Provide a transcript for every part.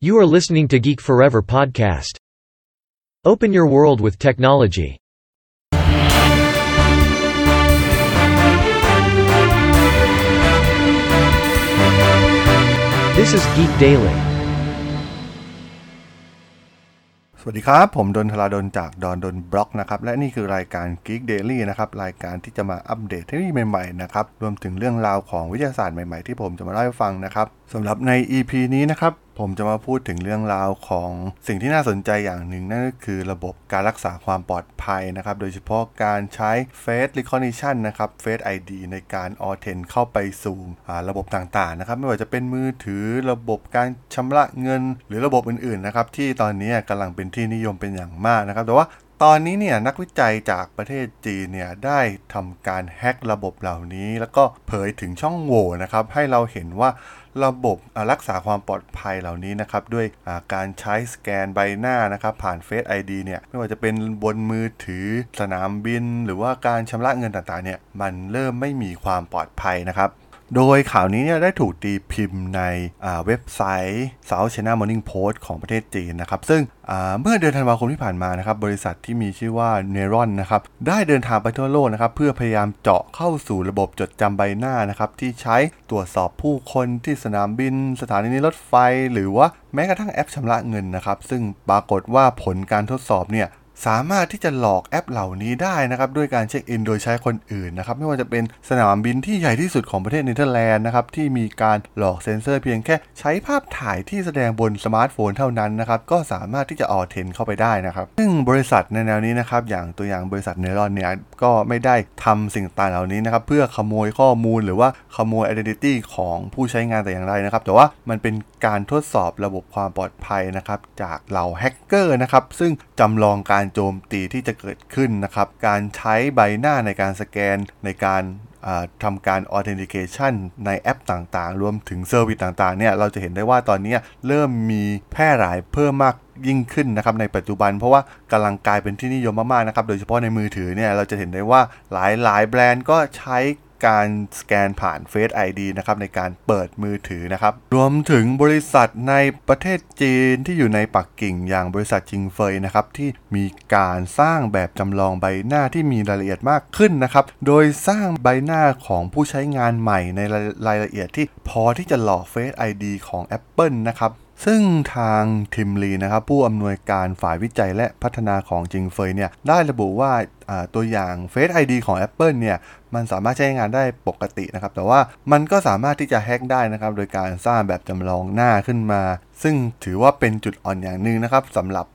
You are listening to Geek Forever podcast. Open your world with technology. This is Geek Daily. สวัสดีครับ ผมดนทลาดนจากดอนดนบล็อกนะครับ และนี่คือรายการ Geek Daily นะครับ รายการที่จะมาอัปเดตเทคโนโลยีใหม่ๆนะครับ รวมถึงเรื่องราวของวิทยาศาสตร์ใหม่ๆ ที่ผมจะมาเล่าให้ฟังนะครับสำหรับใน EP นี้นะครับ ผมจะมาพูดถึงเรื่องราวของสิ่งที่น่าสนใจอย่างหนึ่งนั่นก็คือระบบการรักษาความปลอดภัยนะครับ โดยเฉพาะการใช้ Face Recognition นะครับ Face ID ในการออเทนเข้าไปสู่ระบบต่างๆนะครับ ไม่ว่าจะเป็นมือถือระบบการชำระเงิน หรือระบบอื่นๆนะครับที่ตอนนี้กำลังเป็นที่นิยมเป็นอย่างมากนะครับแต่ว่าตอนนี้เนี่ยนักวิจัยจากประเทศจีนเนี่ยได้ทำการแฮ็กระบบเหล่านี้ แล้วก็เผยถึงช่องโหว่นะครับให้เราเห็นว่า ระบบรักษาความปลอดภัยเหล่านี้นะครับด้วยการใช้สแกนใบหน้านะครับผ่าน Face ID เนี่ยไม่ว่าจะเป็นบนมือถือสนามบิน หรือว่าการชำระเงินต่างๆเนี่ยมันเริ่มไม่มีความปลอดภัยนะครับ โดยข่าวนี้เนี่ยได้ถูกตีพิมพ์ในเว็บไซต์ South China Morning Post ของประเทศจีนนะครับ ซึ่งเมื่อเดือนธันวาคมที่ผ่านมานะครับ บริษัทที่มีชื่อว่า Neuron นะครับ ได้เดินทางไปทั่วโลกนะครับ เพื่อพยายามเจาะเข้าสู่ระบบจดจำใบหน้านะครับ ที่ใช้ตรวจสอบผู้คนที่สนามบิน สถานีรถไฟ หรือว่าแม้กระทั่งแอปชำระเงินนะครับ ซึ่งปรากฏว่าผลการทดสอบเนี่ย สามารถที่จะหลอกแอปเหล่านี้ได้นะครับด้วยการเช็คอินโดยใช้คนอื่นนะครับไม่ว่าจะเป็นสนามบินที่ใหญ่ที่สุดของประเทศเนเธอร์แลนด์นะครับที่มีการหลอกเซ็นเซอร์เพียงแค่ใช้ภาพถ่ายที่แสดงบนสมาร์ทโฟนเท่านั้นนะครับก็สามารถที่จะ authen เข้าไปได้นะครับซึ่งบริษัทในแนวนี้นะครับอย่างตัวอย่างบริษัท Kneron เนี่ยก็ไม่ได้ทำสิ่งต่างเหล่านี้นะครับเพื่อขโมยข้อมูลหรือว่าขโมย identity ของผู้ใช้งานแต่อย่างใดนะครับแต่ว่ามันเป็นการทดสอบระบบความปลอดภัยนะครับจากเหล่าแฮกเกอร์นะครับซึ่งจำลองการโจมตีที่จะเกิดขึ้นนะครับ การใช้ใบหน้าในการสแกนในการอ่าทำการ authentication ในแอปต่างๆ รวมถึง service ต่างๆ เนี่ย เราจะเห็นได้ว่าตอนนี้เริ่มมีแพร่หลายเพิ่มมากยิ่งขึ้นนะครับในปัจจุบัน เพราะว่ากำลังกลายเป็นที่นิยมมากๆนะครับ โดยเฉพาะในมือถือเนี่ย เราจะเห็นได้ว่าหลายๆ แบรนด์ก็ใช้ การสแกนผ่าน Face ID นะครับในการเปิดมือถือนะครับ รวมถึงบริษัทในประเทศจีนที่อยู่ในปักกิ่งอย่างบริษัทจิงเฟยนะครับที่มีการสร้างแบบจำลองใบหน้าที่มีรายละเอียดมากขึ้นนะครับ โดยสร้างใบหน้าของผู้ใช้งานใหม่ในรายละเอียดที่พอที่จะหลอก Face ID ของ Apple นะครับซึ่งทางทิมลีนะครับผู้อำนวยการฝ่ายวิจัยและพัฒนาของจิงเฟยเนี่ยได้ระบุว่าอ่า ตัวอย่าง Face ID ของ Apple เนี่ยมันสามารถใช้งานได้ปกตินะครับ แต่ว่ามันก็สามารถที่จะแฮ็กได้นะครับ โดยการสร้างแบบจำลองหน้าขึ้นมา ซึ่งถือว่าเป็นจุดอ่อนอย่างหนึ่งนะครับสำหรับ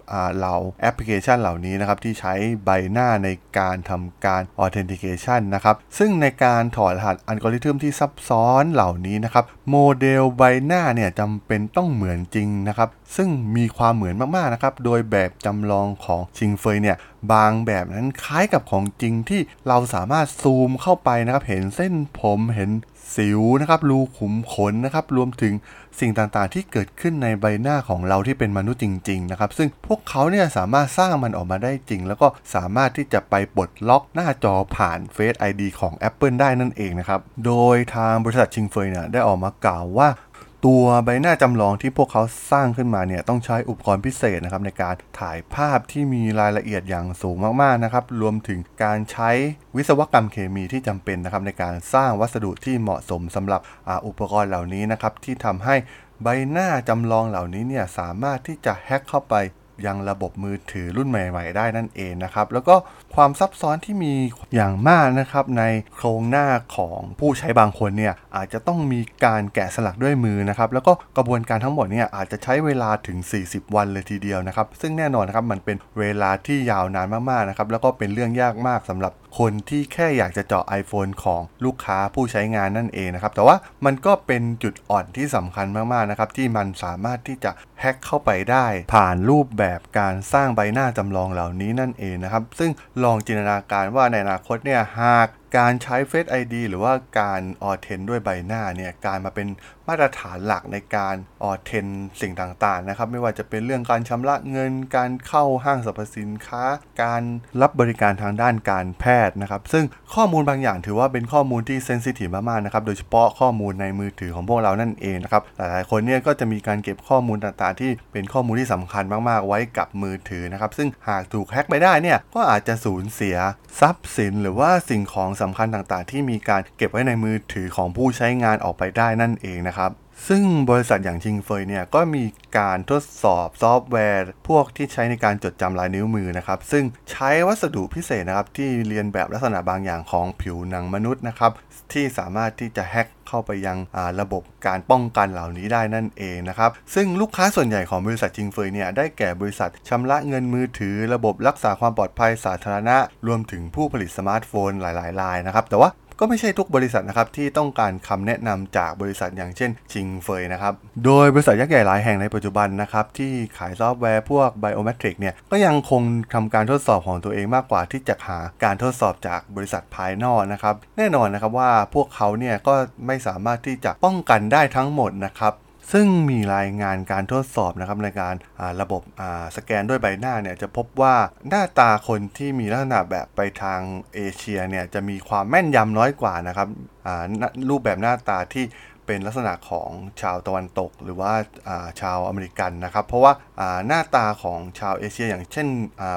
เราแอปพลิเคชันเหล่านี้นะครับ ที่ใช้ใบหน้าในการทำการ Authentication นะครับ ซึ่งในการถอดรหัสอัลกอริทึมที่ซับซ้อนเหล่านี้นะครับ โมเดลใบหน้าเนี่ยจำเป็นต้องเหมือนจริงนะครับ ซึ่งมีความเหมือนมากๆนะครับ โดยแบบจำลองของชิงเฟยเนี่ยบางแบบนั้นคล้ายกับของจริงที่เราสามารถซูมเข้าไปนะครับ เห็นเส้นผมเห็นสิวนะครับรูขุมขนนะครับรวมถึงสิ่งต่างๆ ที่เกิดขึ้นในใบหน้าของเราที่เป็นมนุษย์จริงๆนะครับซึ่งพวกเขาเนี่ยสามารถสร้างมันออกมาได้จริง แล้วก็สามารถที่จะไปปลดล็อกหน้าจอผ่าน Face ID ของ Apple ได้นั่นเองนะครับโดยทางบริษัทชิงเฟยเนี่ยได้ออกมากล่าวว่า ตัวใบหน้าจำลองที่พวกเขาสร้างขึ้นมาเนี่ยต้องใช้อุปกรณ์พิเศษนะครับในการถ่ายภาพที่มีรายละเอียดอย่างสูงมากๆนะครับรวมถึงการใช้วิศวกรรมเคมีที่จำเป็นนะครับในการสร้างวัสดุที่เหมาะสมสำหรับออุปกรณ์เหล่านี้นะครับที่ทำให้ใบหน้าจำลองเหล่านี้เนี่ยสามารถที่จะแฮ็กเข้าไป ยังระบบมือถือรุ่นใหม่ๆ ได้นั่นเองนะครับ แล้วก็ความซับซ้อนที่มีอย่างมากนะครับในโครงหน้าของผู้ใช้บางคนเนี่ยอาจจะต้องมีการแกะสลักด้วยมือนะครับ แล้วก็กระบวนการทั้งหมดเนี่ยอาจจะใช้เวลาถึง 40 วันเลยทีเดียวนะครับ ซึ่งแน่นอนนะครับมันเป็นเวลาที่ยาวนานมากๆนะครับแล้วก็เป็นเรื่องยากมากสำหรับ คนที่แค่อยากจะเจาะ iPhone ของลูกค้าผู้ใช้งานนั่นเองนะครับแต่ว่ามันก็เป็นจุดอ่อนที่สำคัญมากๆนะครับที่มันสามารถที่จะแฮ็กเข้าไปได้ผ่านรูปแบบการสร้างใบหน้าจำลองเหล่านี้นั่นเองนะครับซึ่งลองจินตนาการว่าในอนาคตเนี่ยหาก การใช้ Face ID หรือว่าการออเทนด้วยใบหน้าเนี่ยการมาเป็นมาตรฐานหลักในการออเทนสิ่งต่างๆนะครับไม่ว่าจะเป็นเรื่องการชำระเงิน การเข้าห้างสรรพสินค้า การรับบริการทางด้านการแพทย์นะครับซึ่งข้อมูลบางอย่างถือว่าเป็นข้อมูลที่เซนซิทีฟมากๆนะครับโดยเฉพาะข้อมูลในมือถือของพวกเรานั่นเองนะครับหลายๆคนเนี่ยก็จะมีการเก็บข้อมูลต่างๆ ที่เป็นข้อมูลที่สำคัญมากๆ ไว้กับมือถือนะครับซึ่งหากถูกแฮ็กไปได้เนี่ยก็อาจจะสูญเสียทรัพย์สิน หรือว่าสิ่งของสำคัญต่างๆ ที่มีการเก็บไว้ในมือถือของผู้ใช้งานออกไปได้นั่นเองนะครับ ซึ่งบริษัทอย่างชิงเฟยเนี่ยก็มีการทดสอบซอฟต์แวร์พวกที่ใช้ในการจดจำลายนิ้วมือนะครับ ซึ่งใช้วัสดุพิเศษนะครับที่เลียนแบบลักษณะบางอย่างของผิวหนังมนุษย์นะครับ ที่สามารถที่จะแฮ็กเข้าไปยังระบบการป้องกันเหล่านี้ได้นั่นเองนะครับ ซึ่งลูกค้าส่วนใหญ่ของบริษัทจิงเฟยเนี่ยได้แก่บริษัทชำระเงินมือถือ ระบบรักษาความปลอดภัยสาธารณะ รวมถึงผู้ผลิตสมาร์ทโฟนหลายๆรายนะครับแต่ว่า ก็ไม่ใช่ทุกบริษัทนะครับที่ต้องการคำแนะนำจากบริษัทอย่างเช่นชิงเฟยนะครับ โดยบริษัทยักษ์ใหญ่หลายแห่งในปัจจุบันนะครับที่ขายซอฟต์แวร์พวก biometric เนี่ยก็ยังคงทำการทดสอบของตัวเองมากกว่าที่จะหาการทดสอบจากบริษัทภายนอกนะครับ แน่นอนนะครับว่าพวกเขาเนี่ยก็ไม่สามารถที่จะป้องกันได้ทั้งหมดนะครับ ซึ่งมีรายงานการทดสอบนะครับในการระบบสแกนด้วยใบหน้าเนี่ยจะพบว่าหน้าตาคนที่มีลักษณะแบบไปทางเอเชียเนี่ยจะมีความแม่นยำน้อยกว่านะครับรูปแบบหน้าตาที่เป็นลักษณะของชาวตะวันตก หรือว่าชาวอเมริกันนะครับ เพราะว่าหน้าตาของชาวเอเชีย อย่างเช่น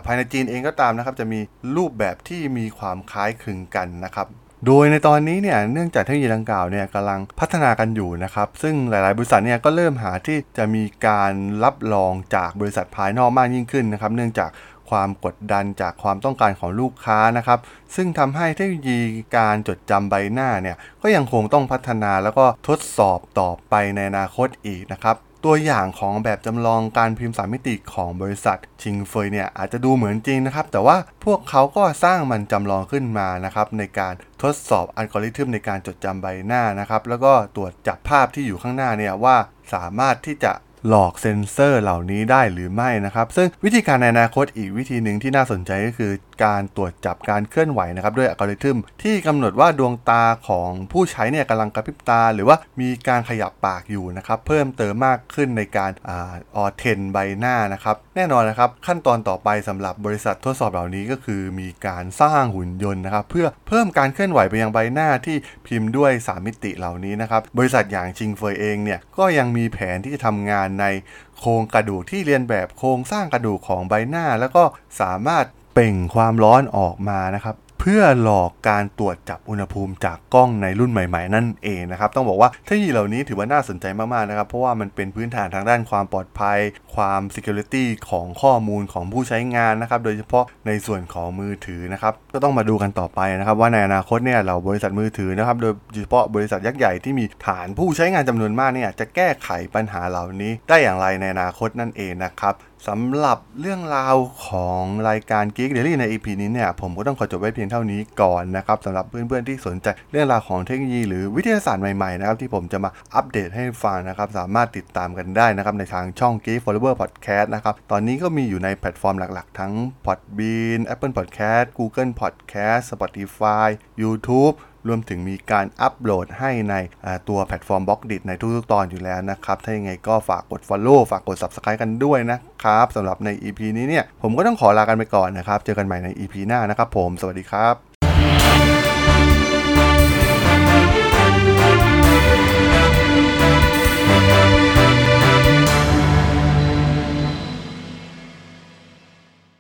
ภายในจีนเองก็ตามนะครับ จะมีรูปแบบที่มีความคล้ายคลึงกันนะครับ โดยในตอนนี้เนี่ยเนื่องจากเทคโนโลยีดังกล่าวเนี่ยกำลังพัฒนากันอยู่นะครับซึ่งหลาย ๆ บริษัทเนี่ยก็เริ่มหาที่จะมีการรับรองจากบริษัทภายนอกมากยิ่งขึ้นนะครับเนื่องจากความกดดันจากความต้องการของลูกค้านะครับ ซึ่งทำให้เทคโนโลยีการจดจำใบหน้าเนี่ยก็ยังคงต้องพัฒนาแล้วก็ทดสอบต่อไปในอนาคตอีกนะครับ ตัวอย่างของแบบจำลองการพิมพ์สามมิติของบริษัทชิงเฟยเนี่ยอาจจะดูเหมือนจริงนะครับ แต่ว่าพวกเขาก็สร้างมันจำลองขึ้นมานะครับในการทดสอบอัลกอริทึมในการจดจำใบหน้านะครับแล้วก็ตรวจจับภาพที่อยู่ข้างหน้าเนี่ยว่าสามารถที่จะ หลอกเซนเซอร์เหล่านี้ได้หรือไม่นะครับ ซึ่งวิธีการในอนาคตอีกวิธีหนึ่งที่น่าสนใจก็คือการตรวจจับการเคลื่อนไหวนะครับด้วยอัลกอริทึมที่กำหนดว่าดวงตาของผู้ใช้เนี่ยกำลังกระพริบตา หรือว่ามีการขยับปากอยู่นะครับเพิ่มเติมมากขึ้นในการออเทนใบหน้านะครับแน่นอนนะครับขั้นตอนต่อไปสำหรับบริษัททดสอบเหล่านี้ก็คือมีการสร้างหุ่นยนต์นะครับเพื่อเพิ่มการเคลื่อนไหวไปยังใบหน้าที่พิมพ์ด้วย 3 มิติเหล่านี้นะครับบริษัทอย่างชิงเฟยเองเนี่ยก็ยังมีแผนที่จะทำงานในโครงกระดูกที่เรียนแบบโครงสร้างกระดูกของใบหน้า แล้วก็สามารถเป่งความร้อนออกมานะครับ พื่อหลอกการตรวจจับอุณหภูมิจากกล้องในรุ่นใหม่ ๆ นั่นเองนะครับต้องบอกว่าเทคโนโลยีเหล่านี้ถือว่าน่าสนใจมากๆนะครับเพราะว่ามันเป็นพื้นฐานทางด้านความปลอดภัย ความ Security ของข้อมูลของผู้ใช้งานนะครับโดยเฉพาะในส่วนของมือถือนะครับก็ต้องมาดูกันต่อไปนะครับว่าในอนาคตเนี่ยเราบริษัทมือถือนะครับโดยเฉพาะบริษัทยักษ์ใหญ่ที่มีฐานผู้ใช้งานจำนวนมากเนี่ยจะแก้ไขปัญหาเหล่านี้ได้อย่างไรในอนาคตนั่นเองนะครับสำหรับเรื่องราวของรายการ Geek Daily ใน EP นี้เนี่ยผมก็ต้องขอจบไว้เพียงเท่านี้ก่อนนะครับสำหรับเพื่อนๆที่สนใจเรื่องราวของเทคโนโลยีหรือวิทยาศาสตร์ใหม่ๆนะครับที่ผมจะมาอัปเดตให้ฟังนะครับสามารถติดตามกันได้นะครับในทางช่อง Geek Forever Podcast นะครับตอนนี้ก็มีอยู่ในแพลตฟอร์มหลักๆ ทั้ง Podbean Apple Podcast Google Podcast Spotify YouTube รวมถึงมีการอัปโหลดให้ในตัวแพลตฟอร์ม Blockdit ในทุกๆตอนอยู่แล้วนะครับ ถ้ายังไงก็ฝากกด Follow ฝากกด Subscribe กันด้วยนะครับสำหรับใน EP นี้เนี่ยผมก็ต้องขอลากันไปก่อนนะครับ เจอกันใหม่ใน EP หน้านะครับผม สวัสดีครับ